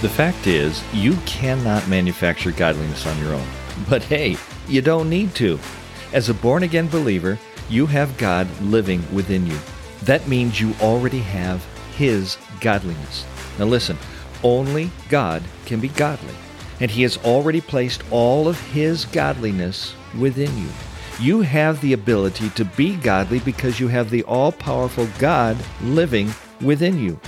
The fact is, you cannot manufacture godliness on your own. But hey, you don't need to. As a born again believer, you have God living within you. That means you already have His godliness. Now listen, only God can be godly, and He has already placed all of His godliness within you. You have the ability to be godly because you have the all powerful God living within you.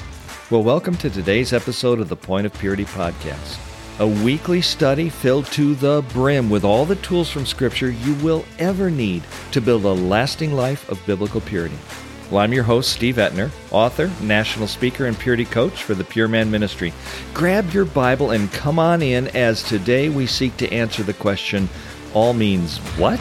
Well, welcome to today's episode of the Point of Purity podcast, a weekly study filled to the brim with all the tools from Scripture you will ever need to build a lasting life of biblical purity. Well, I'm your host, Steve Etner, author, national speaker, and purity coach for the Pure Man Ministry. Grab your Bible and come on in as today we seek to answer the question all means what?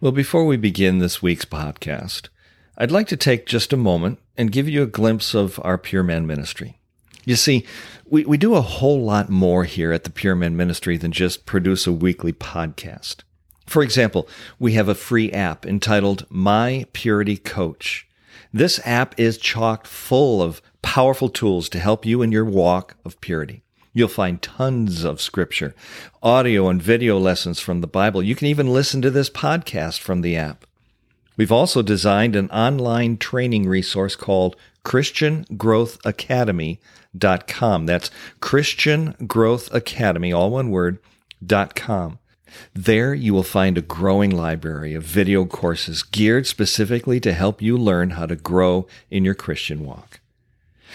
Well, before we begin this week's podcast, I'd like to take just a moment and give you a glimpse of our Pure Man ministry. You see, we, we do a whole lot more here at the Pure Man ministry than just produce a weekly podcast. For example, we have a free app entitled My Purity Coach. This app is chocked full of powerful tools to help you in your walk of purity. You'll find tons of scripture, audio and video lessons from the Bible. You can even listen to this podcast from the app. We've also designed an online training resource called ChristianGrowthAcademy.com. That's Christian Growth Academy, all one word, dot com. There you will find a growing library of video courses geared specifically to help you learn how to grow in your Christian walk.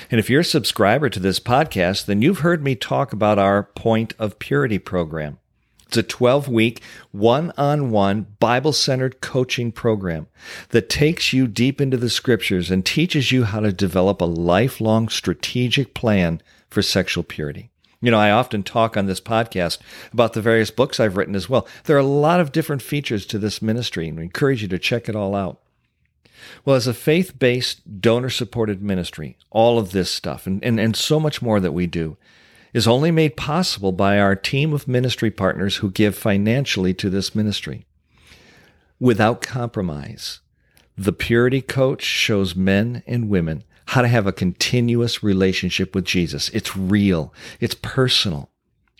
And if you're a subscriber to this podcast, then you've heard me talk about our Point of Purity program. It's a 12 week, one on one, Bible centered coaching program that takes you deep into the scriptures and teaches you how to develop a lifelong strategic plan for sexual purity. You know, I often talk on this podcast about the various books I've written as well. There are a lot of different features to this ministry, and we encourage you to check it all out. Well, as a faith based, donor supported ministry, all of this stuff and, and, and so much more that we do is only made possible by our team of ministry partners who give financially to this ministry. Without compromise, the Purity Coach shows men and women how to have a continuous relationship with Jesus. It's real, it's personal.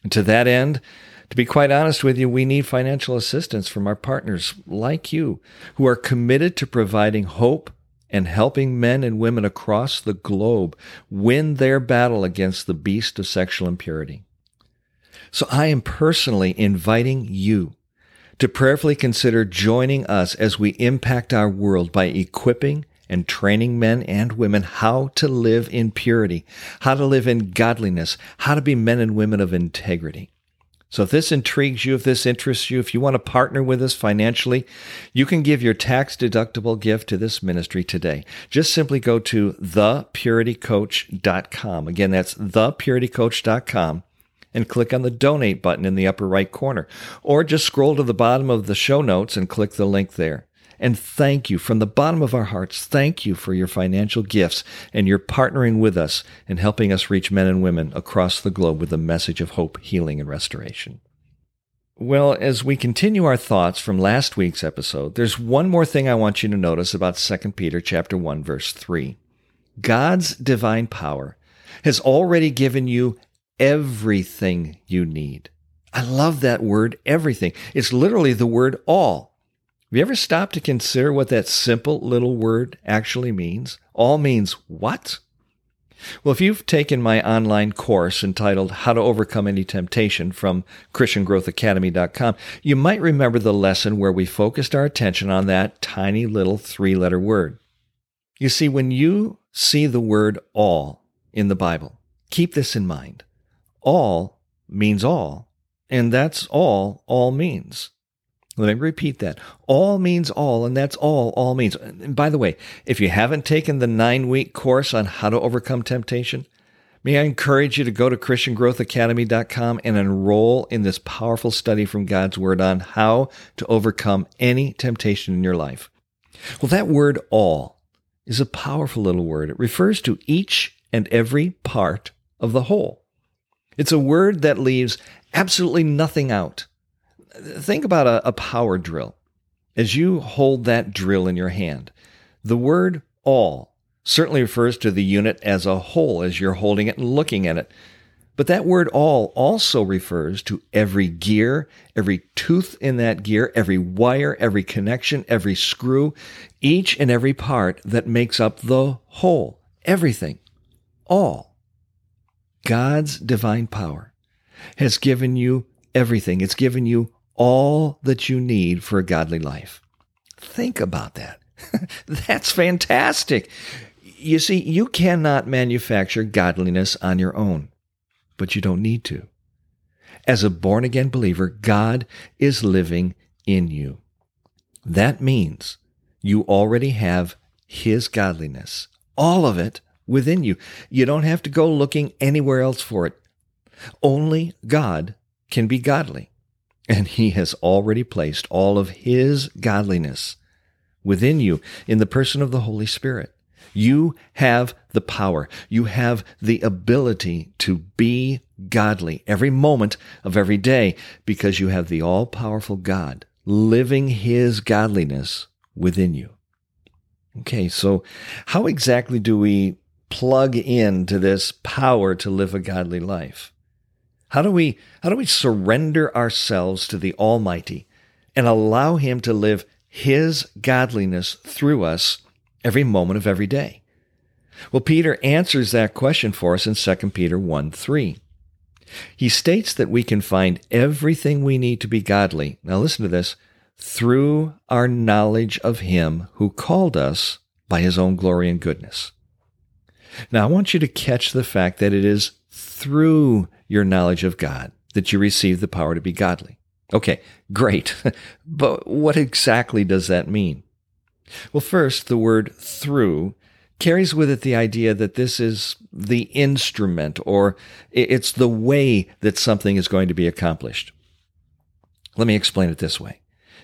And to that end, to be quite honest with you, we need financial assistance from our partners like you who are committed to providing hope and helping men and women across the globe win their battle against the beast of sexual impurity. So I am personally inviting you to prayerfully consider joining us as we impact our world by equipping and training men and women how to live in purity, how to live in godliness, how to be men and women of integrity. So if this intrigues you, if this interests you, if you want to partner with us financially, you can give your tax deductible gift to this ministry today. Just simply go to thepuritycoach.com. Again, that's thepuritycoach.com and click on the donate button in the upper right corner. Or just scroll to the bottom of the show notes and click the link there. And thank you from the bottom of our hearts. Thank you for your financial gifts and your partnering with us in helping us reach men and women across the globe with a message of hope, healing, and restoration. Well, as we continue our thoughts from last week's episode, there's one more thing I want you to notice about 2 Peter chapter 1 verse 3. God's divine power has already given you everything you need. I love that word everything. It's literally the word all. Have you ever stopped to consider what that simple little word actually means? All means what? Well, if you've taken my online course entitled How to Overcome Any Temptation from ChristianGrowthAcademy.com, you might remember the lesson where we focused our attention on that tiny little three letter word. You see, when you see the word all in the Bible, keep this in mind. All means all, and that's all all means. Let me repeat that. All means all, and that's all all means. And by the way, if you haven't taken the nine week course on how to overcome temptation, may I encourage you to go to ChristianGrowthAcademy.com and enroll in this powerful study from God's Word on how to overcome any temptation in your life. Well, that word all is a powerful little word. It refers to each and every part of the whole. It's a word that leaves absolutely nothing out think about a, a power drill. As you hold that drill in your hand, the word all certainly refers to the unit as a whole as you're holding it and looking at it. But that word all also refers to every gear, every tooth in that gear, every wire, every connection, every screw, each and every part that makes up the whole. Everything. All. God's divine power has given you everything. It's given you all that you need for a godly life. Think about that. That's fantastic. You see, you cannot manufacture godliness on your own, but you don't need to. As a born again believer, God is living in you. That means you already have His godliness, all of it within you. You don't have to go looking anywhere else for it. Only God can be godly, and He has already placed all of His godliness within you in the person of the Holy Spirit. You have the power. You have the ability to be godly every moment of every day because you have the all powerful God living his godliness within you. Okay, so how exactly do we plug into this power to live a godly life? How do we how do we surrender ourselves to the Almighty and allow him to live his godliness through us every moment of every day? Well, Peter answers that question for us in 2 Peter 1 3. He states that we can find everything we need to be godly. Now, listen to this through our knowledge of Him who called us by His own glory and goodness. Now, I want you to catch the fact that it is through your knowledge of God that you receive the power to be godly. Okay, great. but what exactly does that mean? Well, first, the word through carries with it the idea that this is the instrument or it's the way that something is going to be accomplished. Let me explain it this way.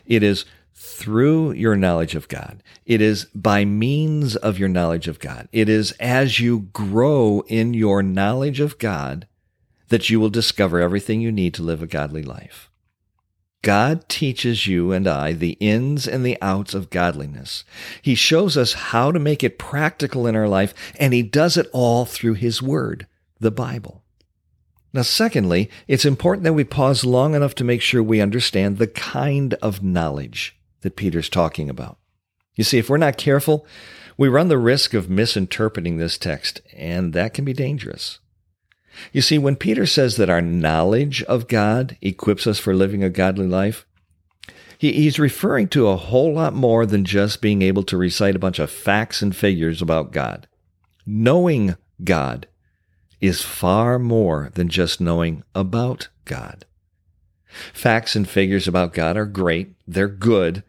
It is through your knowledge of God. It is by means of your knowledge of God. It is as you grow in your knowledge of God that you will discover everything you need to live a godly life. God teaches you and I the ins and the outs of godliness. He shows us how to make it practical in our life, and He does it all through His Word, the Bible. Now, secondly, it's important that we pause long enough to make sure we understand the kind of knowledge that Peter's talking about. You see, if we're not careful, we run the risk of misinterpreting this text, and that can be dangerous. You see, when Peter says that our knowledge of God equips us for living a godly life, he, he's referring to a whole lot more than just being able to recite a bunch of facts and figures about God. Knowing God is far more than just knowing about God. Facts and figures about God are great, they're good,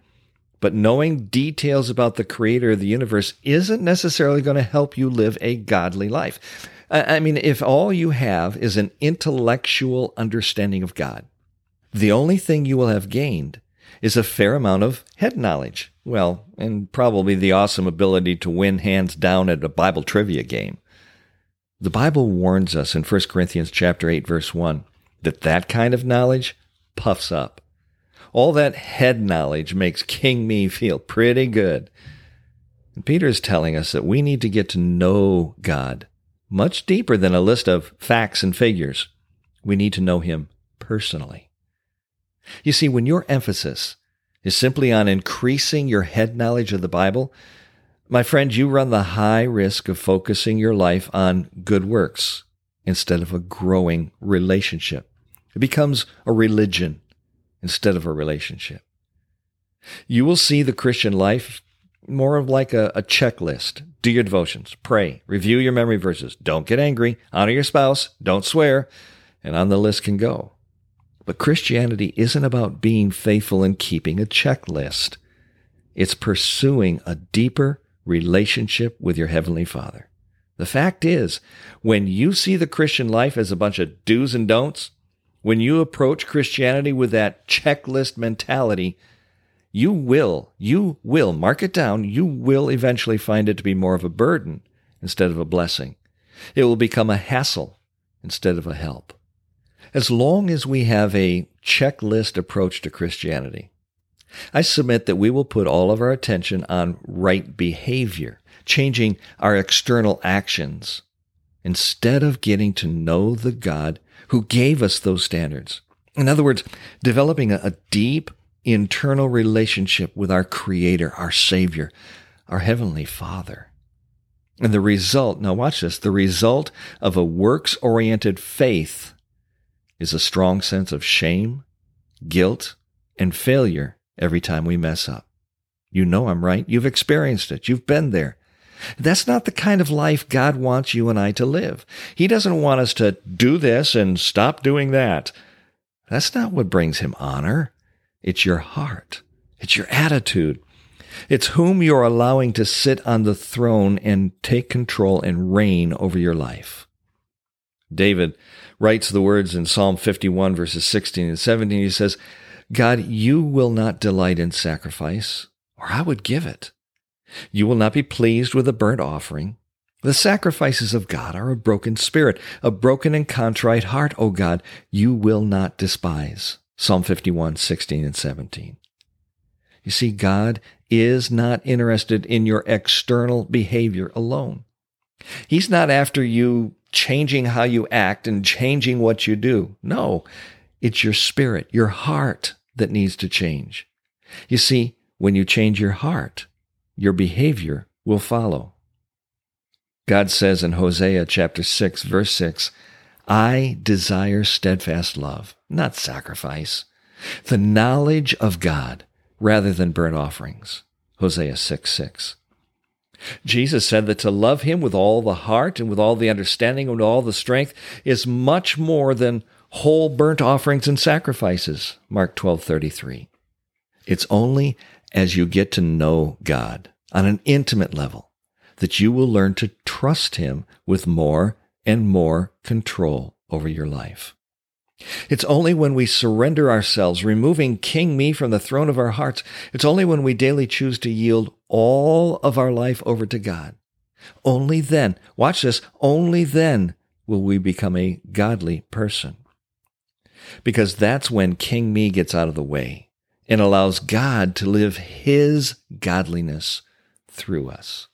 but knowing details about the creator of the universe isn't necessarily going to help you live a godly life. I mean, if all you have is an intellectual understanding of God, the only thing you will have gained is a fair amount of head knowledge. Well, and probably the awesome ability to win hands down at a Bible trivia game. The Bible warns us in 1 Corinthians chapter 8 verse 1 that that kind of knowledge puffs up. All that head knowledge makes King Me feel pretty good. And Peter is telling us that we need to get to know God much deeper than a list of facts and figures. We need to know him personally. You see, when your emphasis is simply on increasing your head knowledge of the Bible, my friend, you run the high risk of focusing your life on good works instead of a growing relationship. It becomes a religion instead of a relationship. You will see the Christian life more of like a, a checklist. Do your devotions, pray, review your memory verses, don't get angry, honor your spouse, don't swear, and on the list can go. But Christianity isn't about being faithful and keeping a checklist. It's pursuing a deeper relationship with your Heavenly Father. The fact is, when you see the Christian life as a bunch of do's and don'ts, when you approach Christianity with that checklist mentality, you will, you will, mark it down, you will eventually find it to be more of a burden instead of a blessing. It will become a hassle instead of a help. As long as we have a checklist approach to Christianity, I submit that we will put all of our attention on right behavior changing our external actions instead of getting to know the God who gave us those standards. In other words, developing a, deep internal relationship with our Creator, our Savior, our Heavenly Father. And the result, now watch this, the result of a works oriented faith is a strong sense of shame, guilt, and failure every time we mess up. You know I'm right. You've experienced it. You've been there. That's not the kind of life God wants you and I to live. He doesn't want us to do this and stop doing that. That's not what brings him honor. It's your heart. It's your attitude. It's whom you're allowing to sit on the throne and take control and reign over your life. David writes the words in Psalm 51, verses 16 and 17. He says, God, you will not delight in sacrifice, or I would give it. You will not be pleased with a burnt offering. The sacrifices of God are a broken spirit, a broken and contrite heart, O God, you will not despise. Psalm 51, 16 and 17. You see, God is not interested in your external behavior alone. He's not after you changing how you act and changing what you do. No, it's your spirit, your heart that needs to change. You see, when you change your heart, your behavior will follow. God says in Hosea chapter 6, verse 6, I desire steadfast love, not sacrifice, the knowledge of God rather than burnt offerings. Hosea 6, 6. Jesus said that to love him with all the heart and with all the understanding and with all the strength is much more than whole burnt offerings and sacrifices. Mark 12:33. It's only as you get to know God on an intimate level that you will learn to trust Him with more and more control over your life. It's only when we surrender ourselves, removing King Me from the throne of our hearts, it's only when we daily choose to yield all of our life over to God. Only then, watch this, only then will we become a godly person. Because that's when King Me gets out of the way and allows God to live his godliness through us.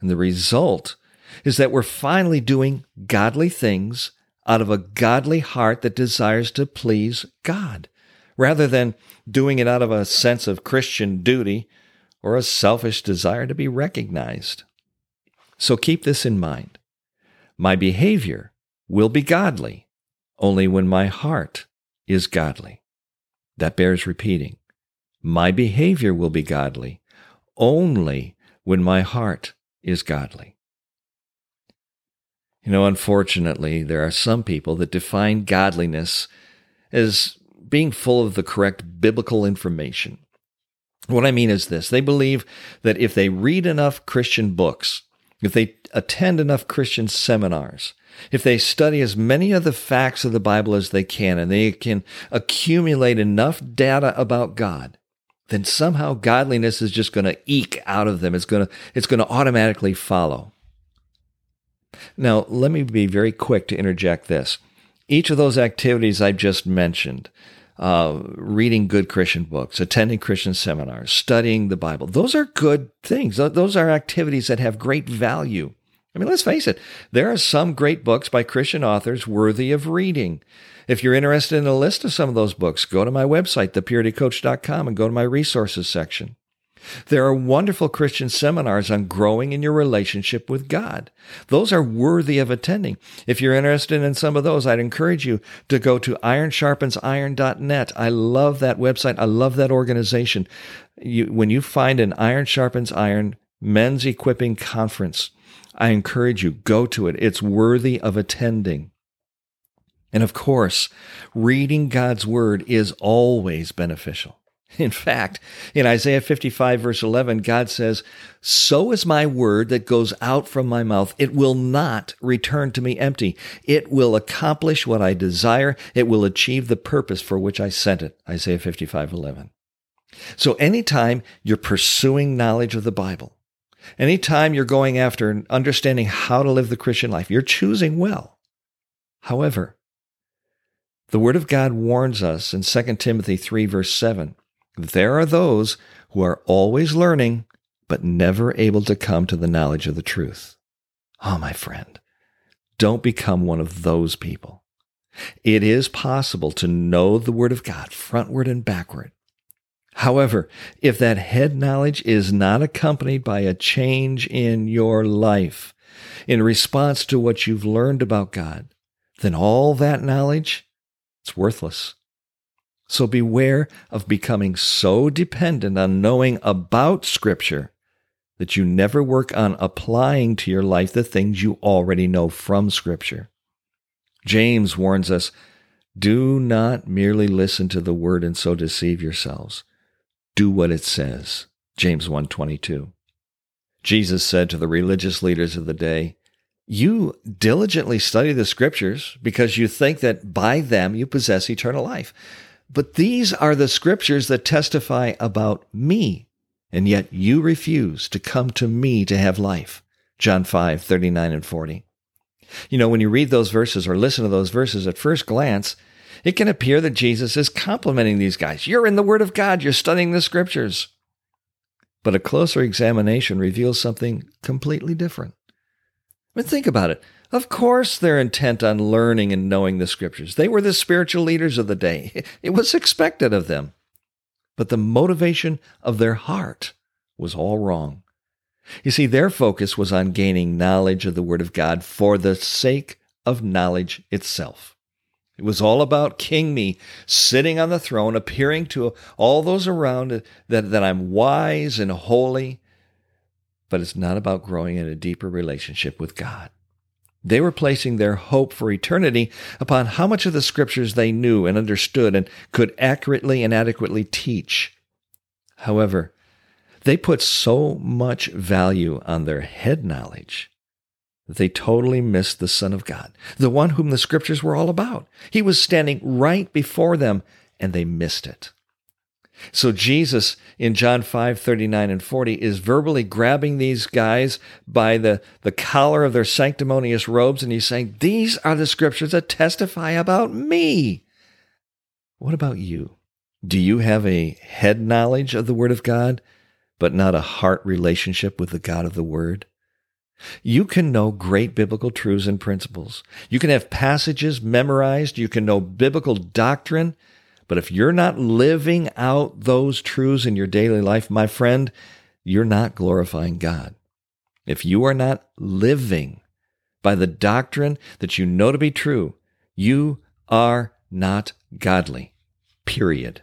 And the result is that we're finally doing godly things out of a godly heart that desires to please God, rather than doing it out of a sense of Christian duty or a selfish desire to be recognized. So keep this in mind. My behavior will be godly only when my heart is godly. That bears repeating. My behavior will be godly only when my heart is godly. You know, unfortunately, there are some people that define godliness as being full of the correct biblical information. What I mean is this they believe that if they read enough Christian books, if they attend enough Christian seminars, if they study as many of the facts of the Bible as they can and they can accumulate enough data about God, then somehow godliness is just going to eke out of them. It's going to, it's going to automatically follow. Now, let me be very quick to interject this. Each of those activities I've just mentioned, uh, reading good Christian books, attending Christian seminars, studying the Bible, those are good things. Those are activities that have great value. I mean, let's face it, there are some great books by Christian authors worthy of reading. If you're interested in a list of some of those books, go to my website, thepuritycoach.com, and go to my resources section. There are wonderful Christian seminars on growing in your relationship with God. Those are worthy of attending. If you're interested in some of those, I'd encourage you to go to ironsharpensiron.net. I love that website. I love that organization. You, when you find an Iron Sharpens Iron men's equipping conference, I encourage you, go to it. It's worthy of attending. And of course, reading God's word is always beneficial. In fact, in Isaiah 55, verse 11, God says, So is my word that goes out from my mouth. It will not return to me empty. It will accomplish what I desire. It will achieve the purpose for which I sent it. Isaiah 55, 11. So anytime you're pursuing knowledge of the Bible, Anytime you're going after and understanding how to live the Christian life, you're choosing well. However, the Word of God warns us in 2 Timothy 3, verse 7 there are those who are always learning but never able to come to the knowledge of the truth. Oh, my friend, don't become one of those people. It is possible to know the Word of God frontward and backward. However, if that head knowledge is not accompanied by a change in your life in response to what you've learned about God, then all that knowledge, it's worthless. So beware of becoming so dependent on knowing about Scripture that you never work on applying to your life the things you already know from Scripture. James warns us do not merely listen to the word and so deceive yourselves. Do what it says. James 1:22. Jesus said to the religious leaders of the day, "You diligently study the scriptures because you think that by them you possess eternal life. But these are the scriptures that testify about me, and yet you refuse to come to me to have life. John 5, 39 and 40. You know, when you read those verses or listen to those verses at first glance, it can appear that Jesus is complimenting these guys. You're in the Word of God, you're studying the Scriptures. But a closer examination reveals something completely different. Mean, think about it. Of course, they're intent on learning and knowing the Scriptures. They were the spiritual leaders of the day, it was expected of them but the motivation of their heart was all wrong. You see, their focus was on gaining knowledge of the Word of God for the sake of knowledge itself. It was all about King Me sitting on the throne, appearing to all those around that, that I'm wise and holy. But it's not about growing in a deeper relationship with God. They were placing their hope for eternity upon how much of the scriptures they knew and understood and could accurately and adequately teach. However, they put so much value on their head knowledge that they totally missed the Son of God, the one whom the scriptures were all about. He was standing right before them, and they missed it. So Jesus in John 5, 39 and 40 is verbally grabbing these guys by the, the collar of their sanctimonious robes, and he's saying, These are the scriptures that testify about me. What about you? Do you have a head knowledge of the Word of God, but not a heart relationship with the God of the Word? You can know great biblical truths and principles. You can have passages memorized. You can know biblical doctrine but if you're not living out those truths in your daily life, my friend, you're not glorifying God. If you are not living by the doctrine that you know to be true, you are not godly. Period.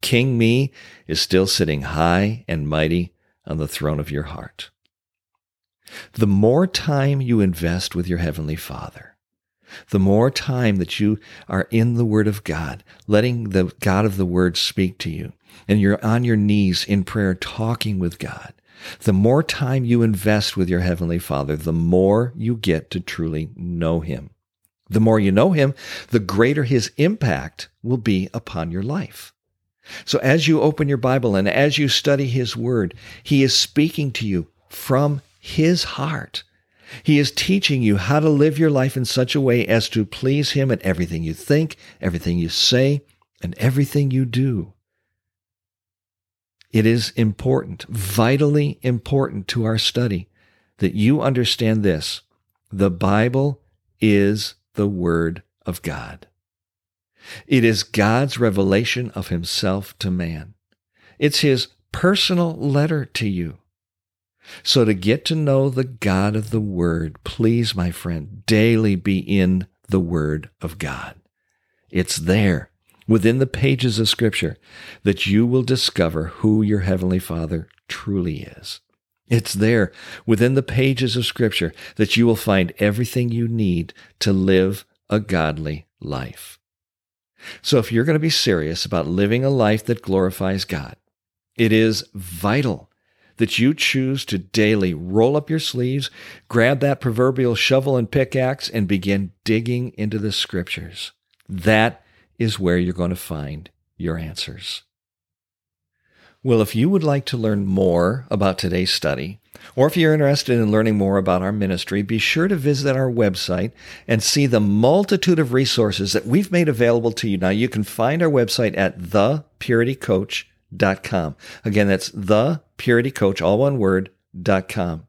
King Me is still sitting high and mighty on the throne of your heart. The more time you invest with your Heavenly Father, the more time that you are in the Word of God, letting the God of the Word speak to you, and you're on your knees in prayer talking with God, the more time you invest with your Heavenly Father, the more you get to truly know Him. The more you know Him, the greater His impact will be upon your life. So as you open your Bible and as you study His Word, He is speaking to you from His heart. He is teaching you how to live your life in such a way as to please Him in everything you think, everything you say, and everything you do. It is important, vitally important to our study, that you understand this. The Bible is the Word of God. It is God's revelation of Himself to man. It's His personal letter to you. So, to get to know the God of the Word, please, my friend, daily be in the Word of God. It's there within the pages of Scripture that you will discover who your Heavenly Father truly is. It's there within the pages of Scripture that you will find everything you need to live a godly life. So, if you're going to be serious about living a life that glorifies God, it is vital that you choose to daily roll up your sleeves, grab that proverbial shovel and pickaxe, and begin digging into the scriptures. That is where you're going to find your answers. Well, if you would like to learn more about today's study, or if you're interested in learning more about our ministry, be sure to visit our website and see the multitude of resources that we've made available to you. Now, you can find our website at thepuritycoach.com thepuritycoach.com. Again, that's thepuritycoach, all one word, dot com.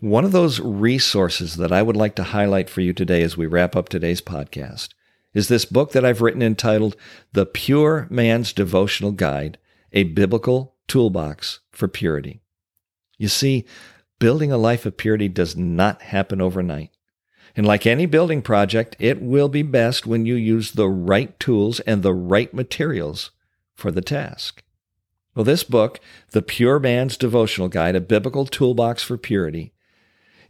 One of those resources that I would like to highlight for you today as we wrap up today's podcast is this book that I've written entitled The Pure Man's Devotional Guide, a Biblical Toolbox for Purity. You see, building a life of purity does not happen overnight. And like any building project, it will be best when you use the right tools and the right materials for the task. Well, this book, The Pure Man's Devotional Guide, a biblical toolbox for purity,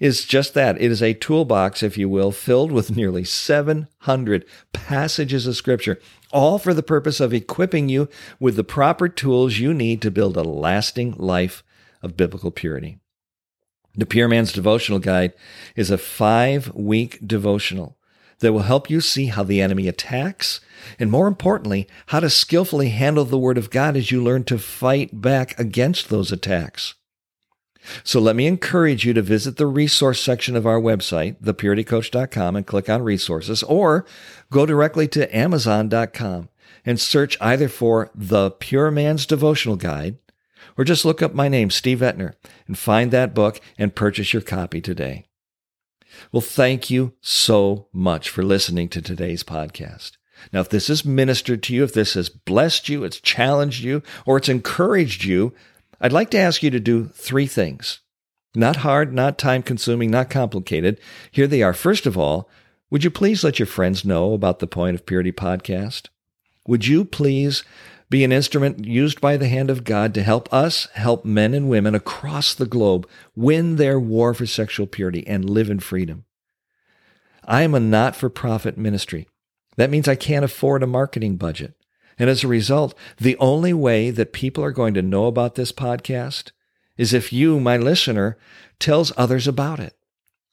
is just that. It is a toolbox, if you will, filled with nearly 700 passages of Scripture, all for the purpose of equipping you with the proper tools you need to build a lasting life of biblical purity. The Pure Man's Devotional Guide is a five week devotional that will help you see how the enemy attacks, and more importantly, how to skillfully handle the Word of God as you learn to fight back against those attacks. So let me encourage you to visit the resource section of our website, thepuritycoach.com, and click on resources, or go directly to amazon.com and search either for The Pure Man's Devotional Guide or just look up my name, Steve Etner, and find that book and purchase your copy today. Well, thank you so much for listening to today's podcast. Now, if this has ministered to you, if this has blessed you, it's challenged you, or it's encouraged you, I'd like to ask you to do three things. Not hard, not time consuming, not complicated. Here they are. First of all, would you please let your friends know about the Point of Purity podcast? Would you please be an instrument used by the hand of God to help us help men and women across the globe win their war for sexual purity and live in freedom? I am a not for profit ministry. That means I can't afford a marketing budget. And as a result, the only way that people are going to know about this podcast is if you, my listener, tells others about it.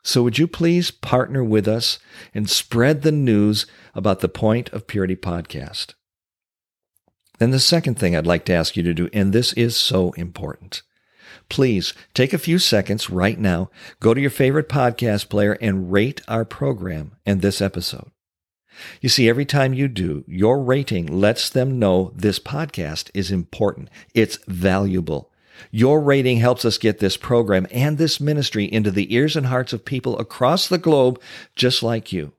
So would you please partner with us and spread the news about the Point of Purity podcast? Then the second thing I'd like to ask you to do, and this is so important. Please take a few seconds right now, go to your favorite podcast player and rate our program and this episode. You see, every time you do, your rating lets them know this podcast is important. It's valuable. Your rating helps us get this program and this ministry into the ears and hearts of people across the globe just like you.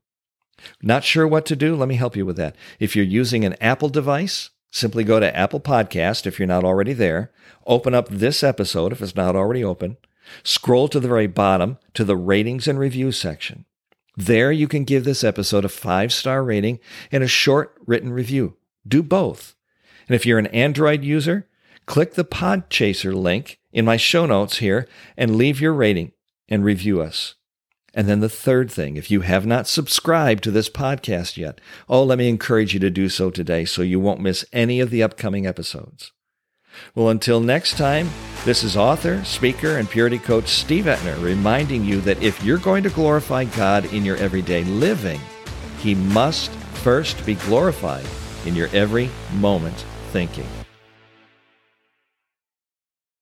Not sure what to do? Let me help you with that. If you're using an Apple device, simply go to Apple Podcast if you're not already there. Open up this episode if it's not already open. Scroll to the very bottom to the ratings and review section. There you can give this episode a five star rating and a short written review. Do both. And if you're an Android user, click the Podchaser link in my show notes here and leave your rating and review us. And then the third thing, if you have not subscribed to this podcast yet, oh, let me encourage you to do so today so you won't miss any of the upcoming episodes. Well, until next time, this is author, speaker, and purity coach Steve Etner reminding you that if you're going to glorify God in your everyday living, He must first be glorified in your every moment thinking.